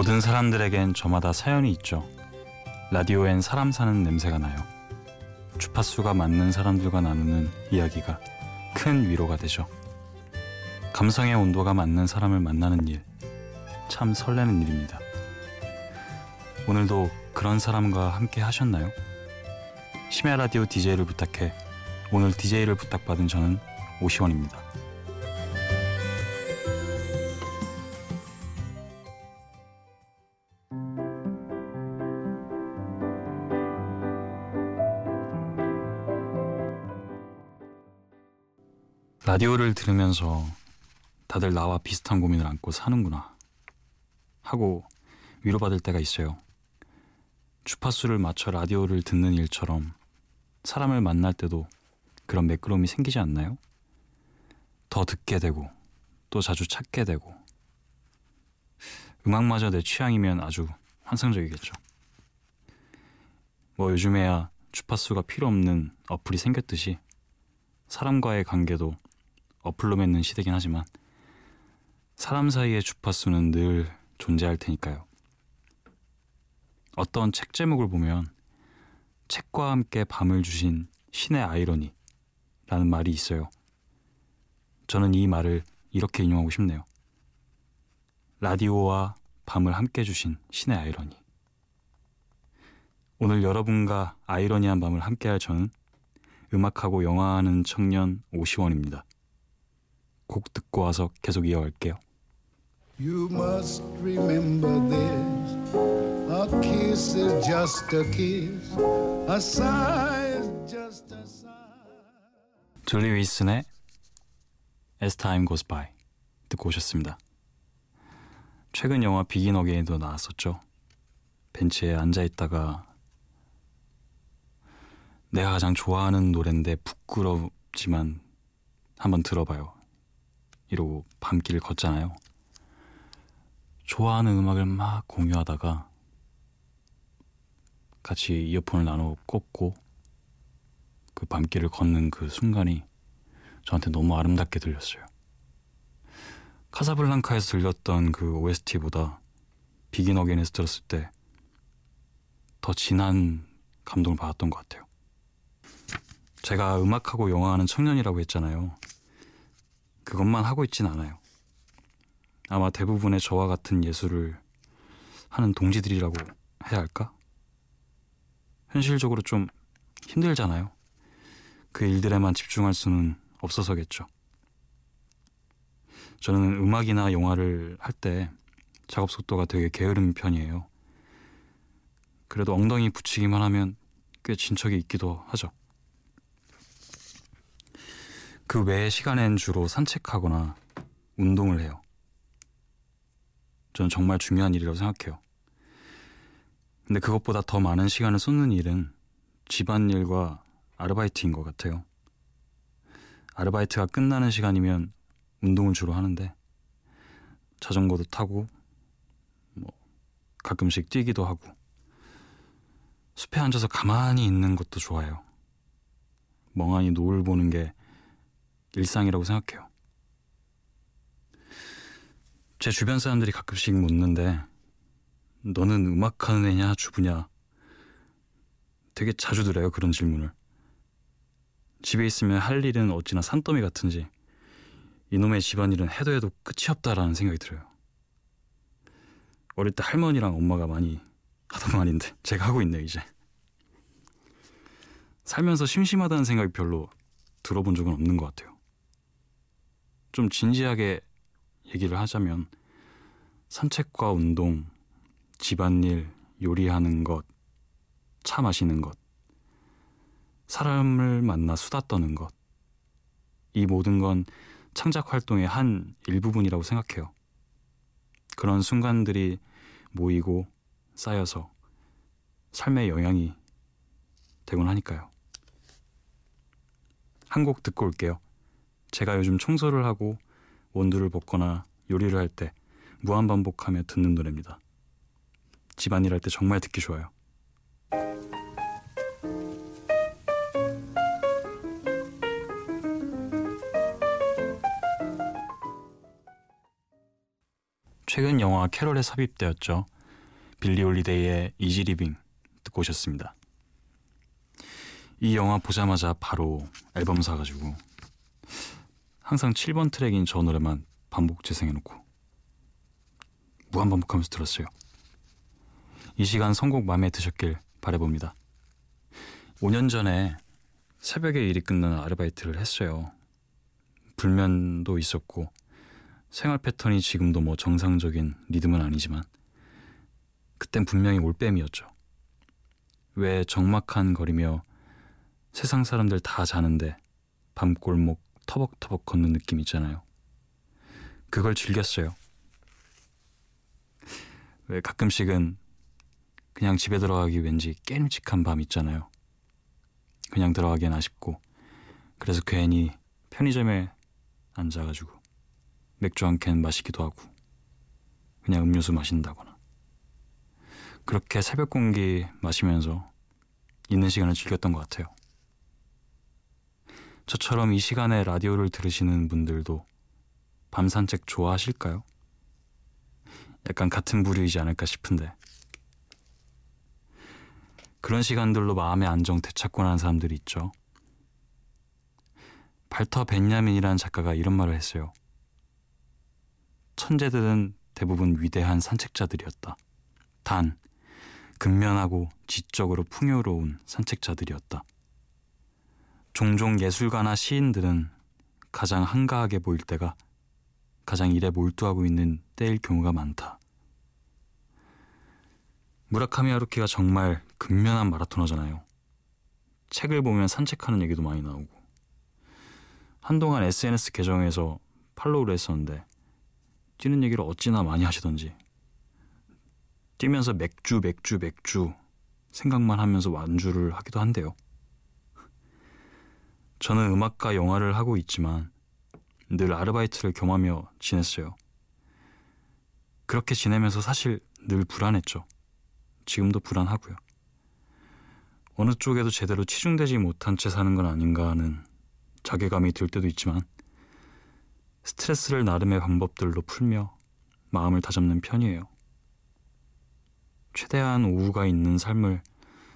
모든 사람들에겐 저마다 사연이 있죠. 라디오엔 사람 사는 냄새가 나요. 주파수가 맞는 사람들과 나누는 이야기가 큰 위로가 되죠. 감성의 온도가 맞는 사람을 만나는 일, 참 설레는 일입니다. 오늘도 그런 사람과 함께 하셨나요? 심야 라디오 DJ를 부탁해 오늘 DJ를 부탁받은 저는 오시원입니다. 라디오를 들으면서 다들 나와 비슷한 고민을 안고 사는구나 하고 위로받을 때가 있어요. 주파수를 맞춰 라디오를 듣는 일처럼 사람을 만날 때도 그런 매끄러움이 생기지 않나요? 더 듣게 되고 또 자주 찾게 되고 음악마저 내 취향이면 아주 환상적이겠죠. 뭐 요즘에야 주파수가 필요 없는 어플이 생겼듯이 사람과의 관계도 어플로 맺는 시대긴 하지만 사람 사이의 주파수는 늘 존재할 테니까요. 어떤 책 제목을 보면 책과 함께 밤을 주신 신의 아이러니라는 말이 있어요. 저는 이 말을 이렇게 인용하고 싶네요. 라디오와 밤을 함께 주신 신의 아이러니. 오늘 여러분과 아이러니한 밤을 함께할 저는 음악하고 영화하는 청년 오시원입니다. 곡 듣고 와서 계속 이어갈게요. You must remember this. A kiss is just a kiss. A sigh is just a sigh. 줄리 윌슨의 As Time Goes By 듣고 오셨습니다. 최근 영화 비긴 어게인도 나왔었죠. 벤치에 앉아 있다가 내가 가장 좋아하는 노래인데 부끄럽지만 한번 들어봐요. 이러고 밤길을 걷잖아요. 좋아하는 음악을 막 공유하다가 같이 이어폰을 나눠 꼽고 그 밤길을 걷는 그 순간이 저한테 너무 아름답게 들렸어요. 카사블랑카에서 들렸던 그 OST보다 비긴 어게인에서 들었을 때 더 진한 감동을 받았던 것 같아요. 제가 음악하고 영화하는 청년이라고 했잖아요. 그것만 하고 있진 않아요. 아마 대부분의 저와 같은 예술을 하는 동지들이라고 해야 할까? 현실적으로 좀 힘들잖아요. 그 일들에만 집중할 수는 없어서겠죠. 저는 음악이나 영화를 할 때 작업 속도가 되게 게으른 편이에요. 그래도 엉덩이 붙이기만 하면 꽤 진척이 있기도 하죠. 그 외의 시간엔 주로 산책하거나 운동을 해요. 저는 정말 중요한 일이라고 생각해요. 근데 그것보다 더 많은 시간을 쏟는 일은 집안일과 아르바이트인 것 같아요. 아르바이트가 끝나는 시간이면 운동을 주로 하는데 자전거도 타고 뭐 가끔씩 뛰기도 하고 숲에 앉아서 가만히 있는 것도 좋아요. 멍하니 노을 보는 게 일상이라고 생각해요. 제 주변 사람들이 가끔씩 묻는데 너는 음악하는 애냐 주부냐? 되게 자주 들어요 그런 질문을. 집에 있으면 할 일은 어찌나 산더미 같은지 이놈의 집안일은 해도 해도 끝이 없다라는 생각이 들어요. 어릴 때 할머니랑 엄마가 많이 하던 말인데 제가 하고 있네요 이제. 살면서 심심하다는 생각이 별로 들어본 적은 없는 것 같아요 좀 진지하게 얘기를 하자면 산책과 운동, 집안일, 요리하는 것, 차 마시는 것, 사람을 만나 수다 떠는 것, 이 모든 건 창작 활동의 한 일부분이라고 생각해요. 그런 순간들이 모이고 쌓여서 삶의 영향이 되곤 하니까요. 한 곡 듣고 올게요. 제가 요즘 청소를 하고 원두를 볶거나 요리를 할 때 무한 반복하며 듣는 노래입니다. 집안일 할 때 정말 듣기 좋아요. 최근 영화 캐롤에 삽입되었죠. 빌리 홀리데이의 Easy Living 듣고 오셨습니다. 이 영화 보자마자 바로 앨범 사가지고 항상 7번 트랙인 저 노래만 반복 재생해놓고 무한 반복하면서 들었어요. 이 시간 선곡 마음에 드셨길 바래봅니다. 5년 전에 새벽에 일이 끝나는 아르바이트를 했어요. 불면도 있었고 생활 패턴이 지금도 뭐 정상적인 리듬은 아니지만 그땐 분명히 올빼미였죠. 왜 적막한 거리며 세상 사람들 다 자는데 밤골목 터벅터벅 걷는 느낌 있잖아요. 그걸 즐겼어요. 왜 가끔씩은 그냥 집에 들어가기 왠지 깨름직한 밤 있잖아요. 그냥 들어가기엔 아쉽고 그래서 괜히 편의점에 앉아가지고 맥주 한 캔 마시기도 하고 그냥 음료수 마신다거나 그렇게 새벽 공기 마시면서 있는 시간을 즐겼던 것 같아요. 저처럼 이 시간에 라디오를 들으시는 분들도 밤 산책 좋아하실까요? 약간 같은 부류이지 않을까 싶은데 그런 시간들로 마음의 안정 되찾곤 하는 사람들이 있죠. 발터 벤야민이라는 작가가 이런 말을 했어요. 천재들은 대부분 위대한 산책자들이었다. 단, 근면하고 지적으로 풍요로운 산책자들이었다. 종종 예술가나 시인들은 가장 한가하게 보일 때가 가장 일에 몰두하고 있는 때일 경우가 많다. 무라카미 하루키가 정말 근면한 마라토너잖아요. 책을 보면 산책하는 얘기도 많이 나오고 한동안 SNS 계정에서 팔로우를 했었는데 뛰는 얘기를 어찌나 많이 하시던지 뛰면서 맥주 맥주 맥주 생각만 하면서 완주를 하기도 한대요. 저는 음악과 영화를 하고 있지만 늘 아르바이트를 겸하며 지냈어요. 그렇게 지내면서 사실 늘 불안했죠. 지금도 불안하고요. 어느 쪽에도 제대로 치중되지 못한 채 사는 건 아닌가 하는 자괴감이 들 때도 있지만 스트레스를 나름의 방법들로 풀며 마음을 다잡는 편이에요. 최대한 오후가 있는 삶을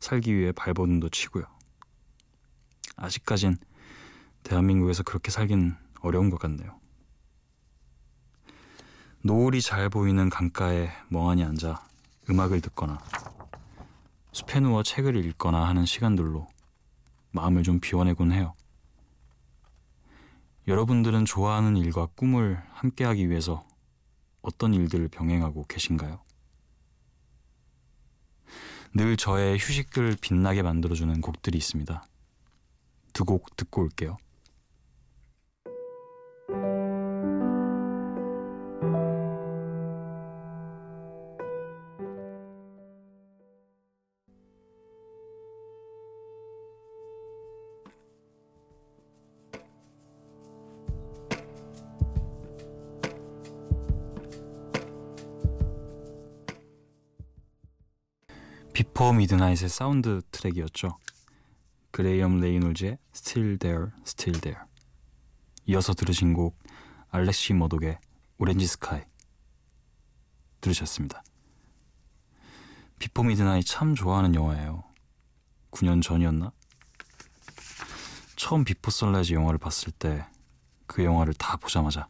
살기 위해 발버둥도 치고요. 아직까진 대한민국에서 그렇게 살긴 어려운 것 같네요. 노을이 잘 보이는 강가에 멍하니 앉아 음악을 듣거나 숲에 누워 책을 읽거나 하는 시간들로 마음을 좀 비워내곤 해요. 여러분들은 좋아하는 일과 꿈을 함께하기 위해서 어떤 일들을 병행하고 계신가요? 늘 저의 휴식을 빛나게 만들어주는 곡들이 있습니다. 두 곡 듣고 올게요. 비포 미드나잇의 사운드 트랙이었죠. 그레이엄 레이놀즈의 Still There, Still There 이어서 들으신 곡 알렉시 머독의 Orange Sky 들으셨습니다. 비포 미드나잇 참 좋아하는 영화예요. 9년 전이었나? 처음 비포 선라이즈 영화를 봤을 때 그 영화를 다 보자마자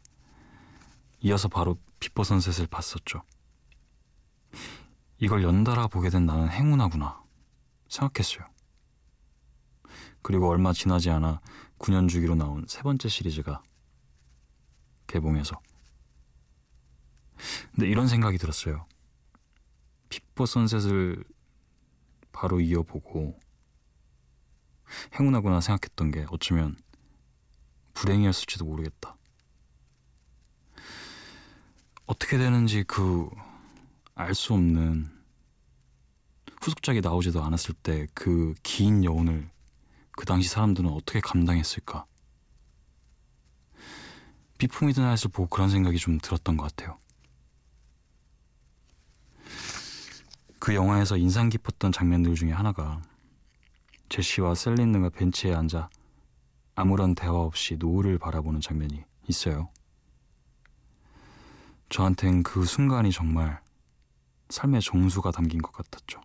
이어서 바로 비포 선셋을 봤었죠. 이걸 연달아 보게 된 나는 행운하구나 생각했어요. 그리고 얼마 지나지 않아 9년 주기로 나온 세 번째 시리즈가 개봉해서 근데 이런 생각이 들었어요. 빅보 선셋을 바로 이어보고 행운하구나 생각했던 게 어쩌면 불행이었을지도 모르겠다. 어떻게 되는지 그 알 수 없는 후속작이 나오지도 않았을 때 그 긴 여운을 그 당시 사람들은 어떻게 감당했을까? 비포 미드나잇을 보고 그런 생각이 좀 들었던 것 같아요. 그 영화에서 인상 깊었던 장면들 중에 하나가 제시와 셀린느가 벤치에 앉아 아무런 대화 없이 노을을 바라보는 장면이 있어요. 저한텐 그 순간이 정말 삶의 정수가 담긴 것 같았죠.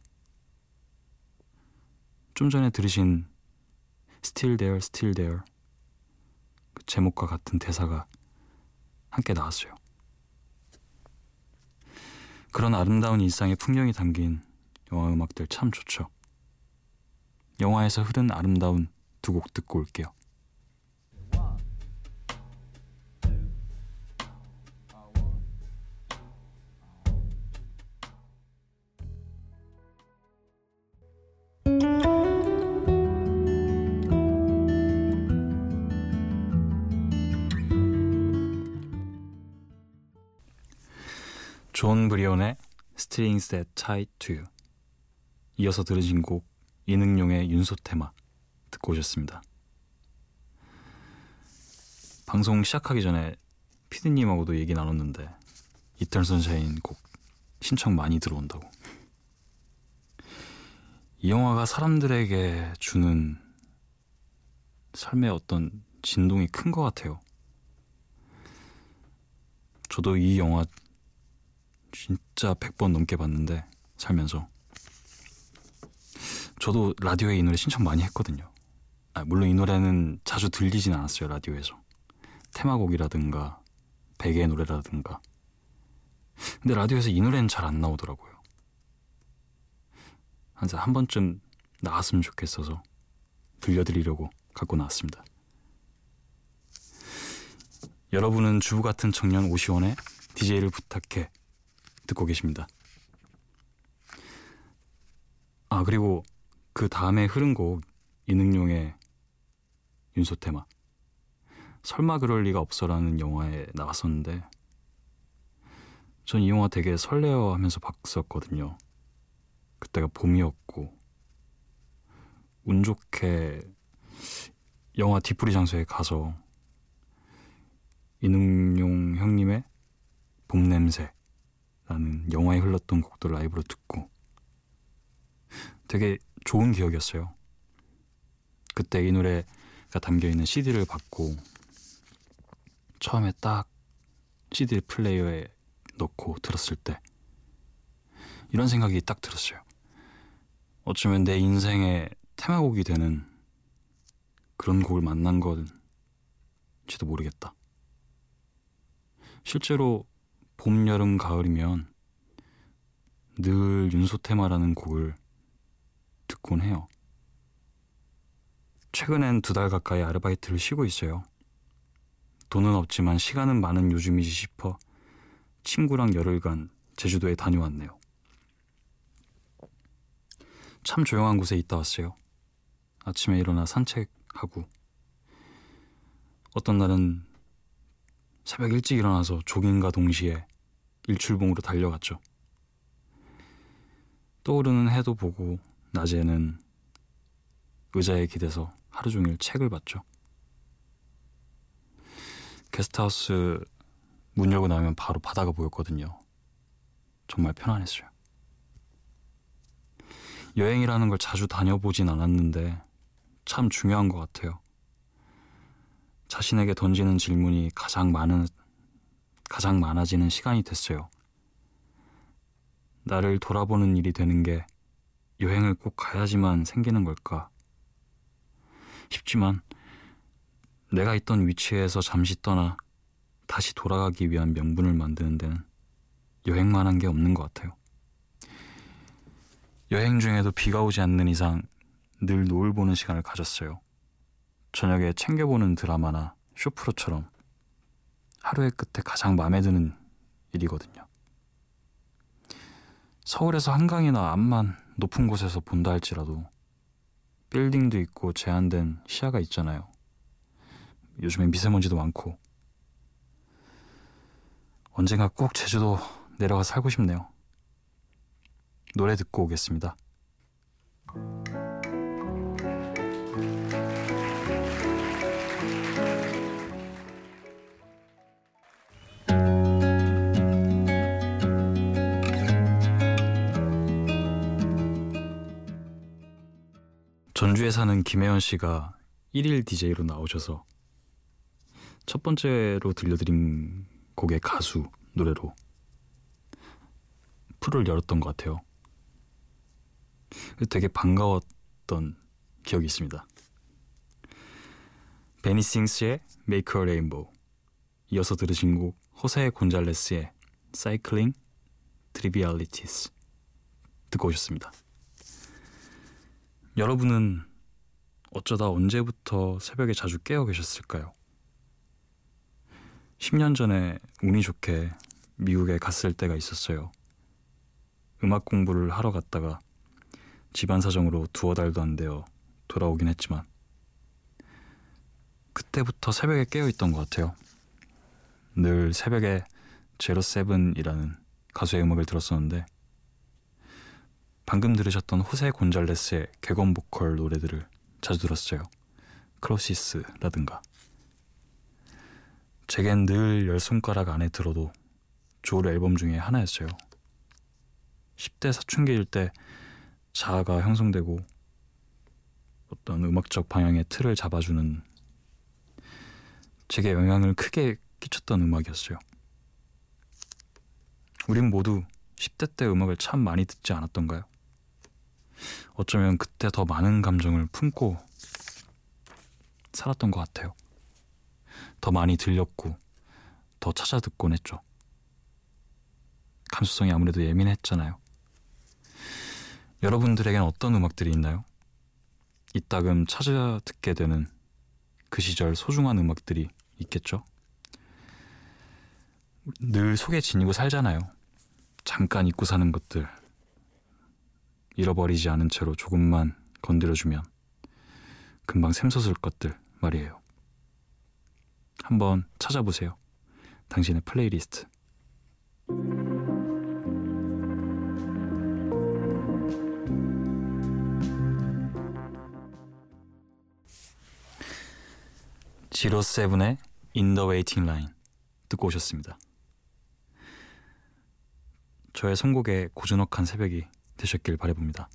좀 전에 들으신 Still There, Still There 그 제목과 같은 대사가 함께 나왔어요. 그런 아름다운 일상의 풍경이 담긴 영화 음악들 참 좋죠. 영화에서 흐른 아름다운 두 곡 듣고 올게요. 존 브리온의 Strings That Tie To You 이어서 들으신 곡 이능룡의 윤소 테마 듣고 오셨습니다. 방송 시작하기 전에 피디님하고도 얘기 나눴는데 이터널 선샤인 곡 신청 많이 들어온다고 이 영화가 사람들에게 주는 삶의 어떤 진동이 큰 것 같아요. 저도 이 영화 진짜 100번 넘게 봤는데 살면서 저도 라디오에 이 노래 신청 많이 했거든요. 아, 물론 이 노래는 자주 들리진 않았어요 라디오에서 테마곡이라든가 베개 노래라든가 근데 라디오에서 이 노래는 잘 안 나오더라고요. 항상 한 번쯤 나왔으면 좋겠어서 들려드리려고 갖고 나왔습니다. 여러분은 주부 같은 청년 오시원의 DJ를 부탁해 듣고 계십니다. 아 그리고 그 다음에 흐른 곡 이능용의 윤소 테마 설마 그럴 리가 없어라는 영화에 나왔었는데 전 이 영화 되게 설레어 하면서 봤었거든요. 그때가 봄이었고 운 좋게 영화 뒤풀이 장소에 가서 이능용 형님의 봄 냄새 라는 영화에 흘렀던 곡들 라이브로 듣고 되게 좋은 기억이었어요. 그때 이 노래가 담겨 있는 CD를 받고 처음에 딱 CD 플레이어에 넣고 들었을 때 이런 생각이 딱 들었어요. 어쩌면 내 인생의 테마곡이 되는 그런 곡을 만난 건지도 모르겠다. 실제로 봄, 여름, 가을이면 늘 윤소 테마라는 곡을 듣곤 해요. 최근엔 두 달 가까이 아르바이트를 쉬고 있어요. 돈은 없지만 시간은 많은 요즘이지 싶어 친구랑 열흘간 제주도에 다녀왔네요. 참 조용한 곳에 있다 왔어요. 아침에 일어나 산책하고 어떤 날은 새벽 일찍 일어나서 조깅과 동시에 일출봉으로 달려갔죠. 떠오르는 해도 보고 낮에는 의자에 기대서 하루 종일 책을 봤죠. 게스트하우스 문 열고 나면 바로 바다가 보였거든요. 정말 편안했어요. 여행이라는 걸 자주 다녀보진 않았는데 참 중요한 것 같아요. 자신에게 던지는 질문이 가장 많은 가장 많아지는 시간이 됐어요. 나를 돌아보는 일이 되는 게 여행을 꼭 가야지만 생기는 걸까? 싶지만 내가 있던 위치에서 잠시 떠나 다시 돌아가기 위한 명분을 만드는 데는 여행만 한 게 없는 것 같아요. 여행 중에도 비가 오지 않는 이상 늘 노을 보는 시간을 가졌어요. 저녁에 챙겨보는 드라마나 쇼프로처럼 하루의 끝에 가장 마음에 드는 일이거든요. 서울에서 한강이나 앞만 높은 곳에서 본다 할지라도 빌딩도 있고 제한된 시야가 있잖아요. 요즘엔 미세먼지도 많고 언젠가 꼭 제주도 내려가 살고 싶네요. 노래 듣고 오겠습니다. 전주에 사는 김혜연 씨가 1일 DJ로 나오셔서 첫 번째로 들려드린 곡의 가수 노래로 풀을 열었던 것 같아요. 되게 반가웠던 기억이 있습니다. 베니싱스의 Make a Rainbow 이어서 들으신 곡 호세 곤잘레스의 Cycling Trivialities 듣고 오셨습니다. 여러분은 어쩌다 언제부터 새벽에 자주 깨어 계셨을까요? 10년 전에 운이 좋게 미국에 갔을 때가 있었어요. 음악 공부를 하러 갔다가 집안 사정으로 두어 달도 안 되어 돌아오긴 했지만 그때부터 새벽에 깨어 있던 것 같아요. 늘 새벽에 제로세븐이라는 가수의 음악을 들었었는데 방금 들으셨던 호세 곤잘레스의 개건 보컬 노래들을 자주 들었어요. 크로시스라든가. 제겐 늘 열 손가락 안에 들어도 좋을 앨범 중에 하나였어요. 10대 사춘기일 때 자아가 형성되고 어떤 음악적 방향의 틀을 잡아주는 제게 영향을 크게 끼쳤던 음악이었어요. 우린 모두 10대 때 음악을 참 많이 듣지 않았던가요? 어쩌면 그때 더 많은 감정을 품고 살았던 것 같아요. 더 많이 들렸고 더 찾아 듣곤 했죠. 감수성이 아무래도 예민했잖아요. 여러분들에겐 어떤 음악들이 있나요? 이따금 찾아 듣게 되는 그 시절 소중한 음악들이 있겠죠? 늘 속에 지니고 살잖아요. 잠깐 잊고 사는 것들. 잃어버리지 않은 채로 조금만 건드려주면 금방 샘솟을 것들 말이에요. 한번 찾아보세요. 당신의 플레이리스트. 지로 세븐의 In the Waiting Line 듣고 오셨습니다. 저의 선곡에 고즈넉한 새벽이 되셨길 바래봅니다.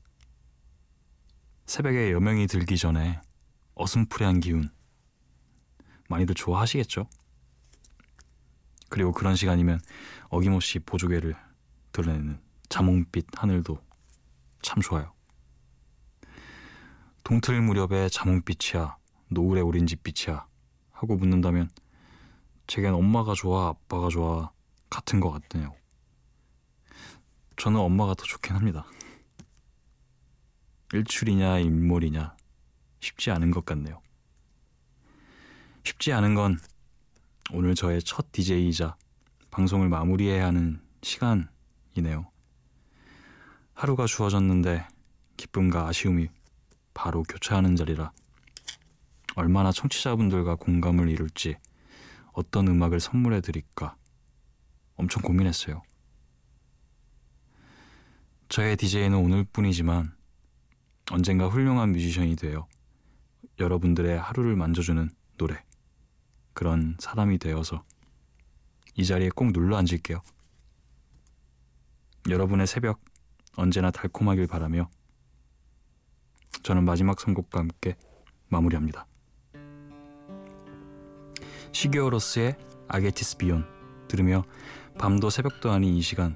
새벽에 여명이 들기 전에 어슴푸레한 기운 많이들 좋아하시겠죠? 그리고 그런 시간이면 어김없이 보조개를 드러내는 자몽빛 하늘도 참 좋아요. 동틀 무렵에 자몽빛이야 노을의 오렌지빛이야 하고 묻는다면 제겐 엄마가 좋아 아빠가 좋아 같은 것 같네요. 저는 엄마가 더 좋긴 합니다. 일출이냐 인물이냐 쉽지 않은 것 같네요. 쉽지 않은 건 오늘 저의 첫 DJ이자 방송을 마무리해야 하는 시간이네요. 하루가 주어졌는데 기쁨과 아쉬움이 바로 교차하는 자리라 얼마나 청취자분들과 공감을 이룰지 어떤 음악을 선물해 드릴까 엄청 고민했어요. 저의 DJ는 오늘뿐이지만 언젠가 훌륭한 뮤지션이 되어 여러분들의 하루를 만져주는 노래 그런 사람이 되어서 이 자리에 꼭 눌러 앉을게요. 여러분의 새벽 언제나 달콤하길 바라며 저는 마지막 선곡과 함께 마무리합니다. 시기어로스의 아게티스 비온 들으며 밤도 새벽도 아닌 이 시간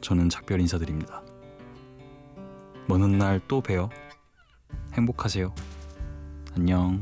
저는 작별 인사드립니다. 먼 훗날 또 봬요. 행복하세요. 안녕.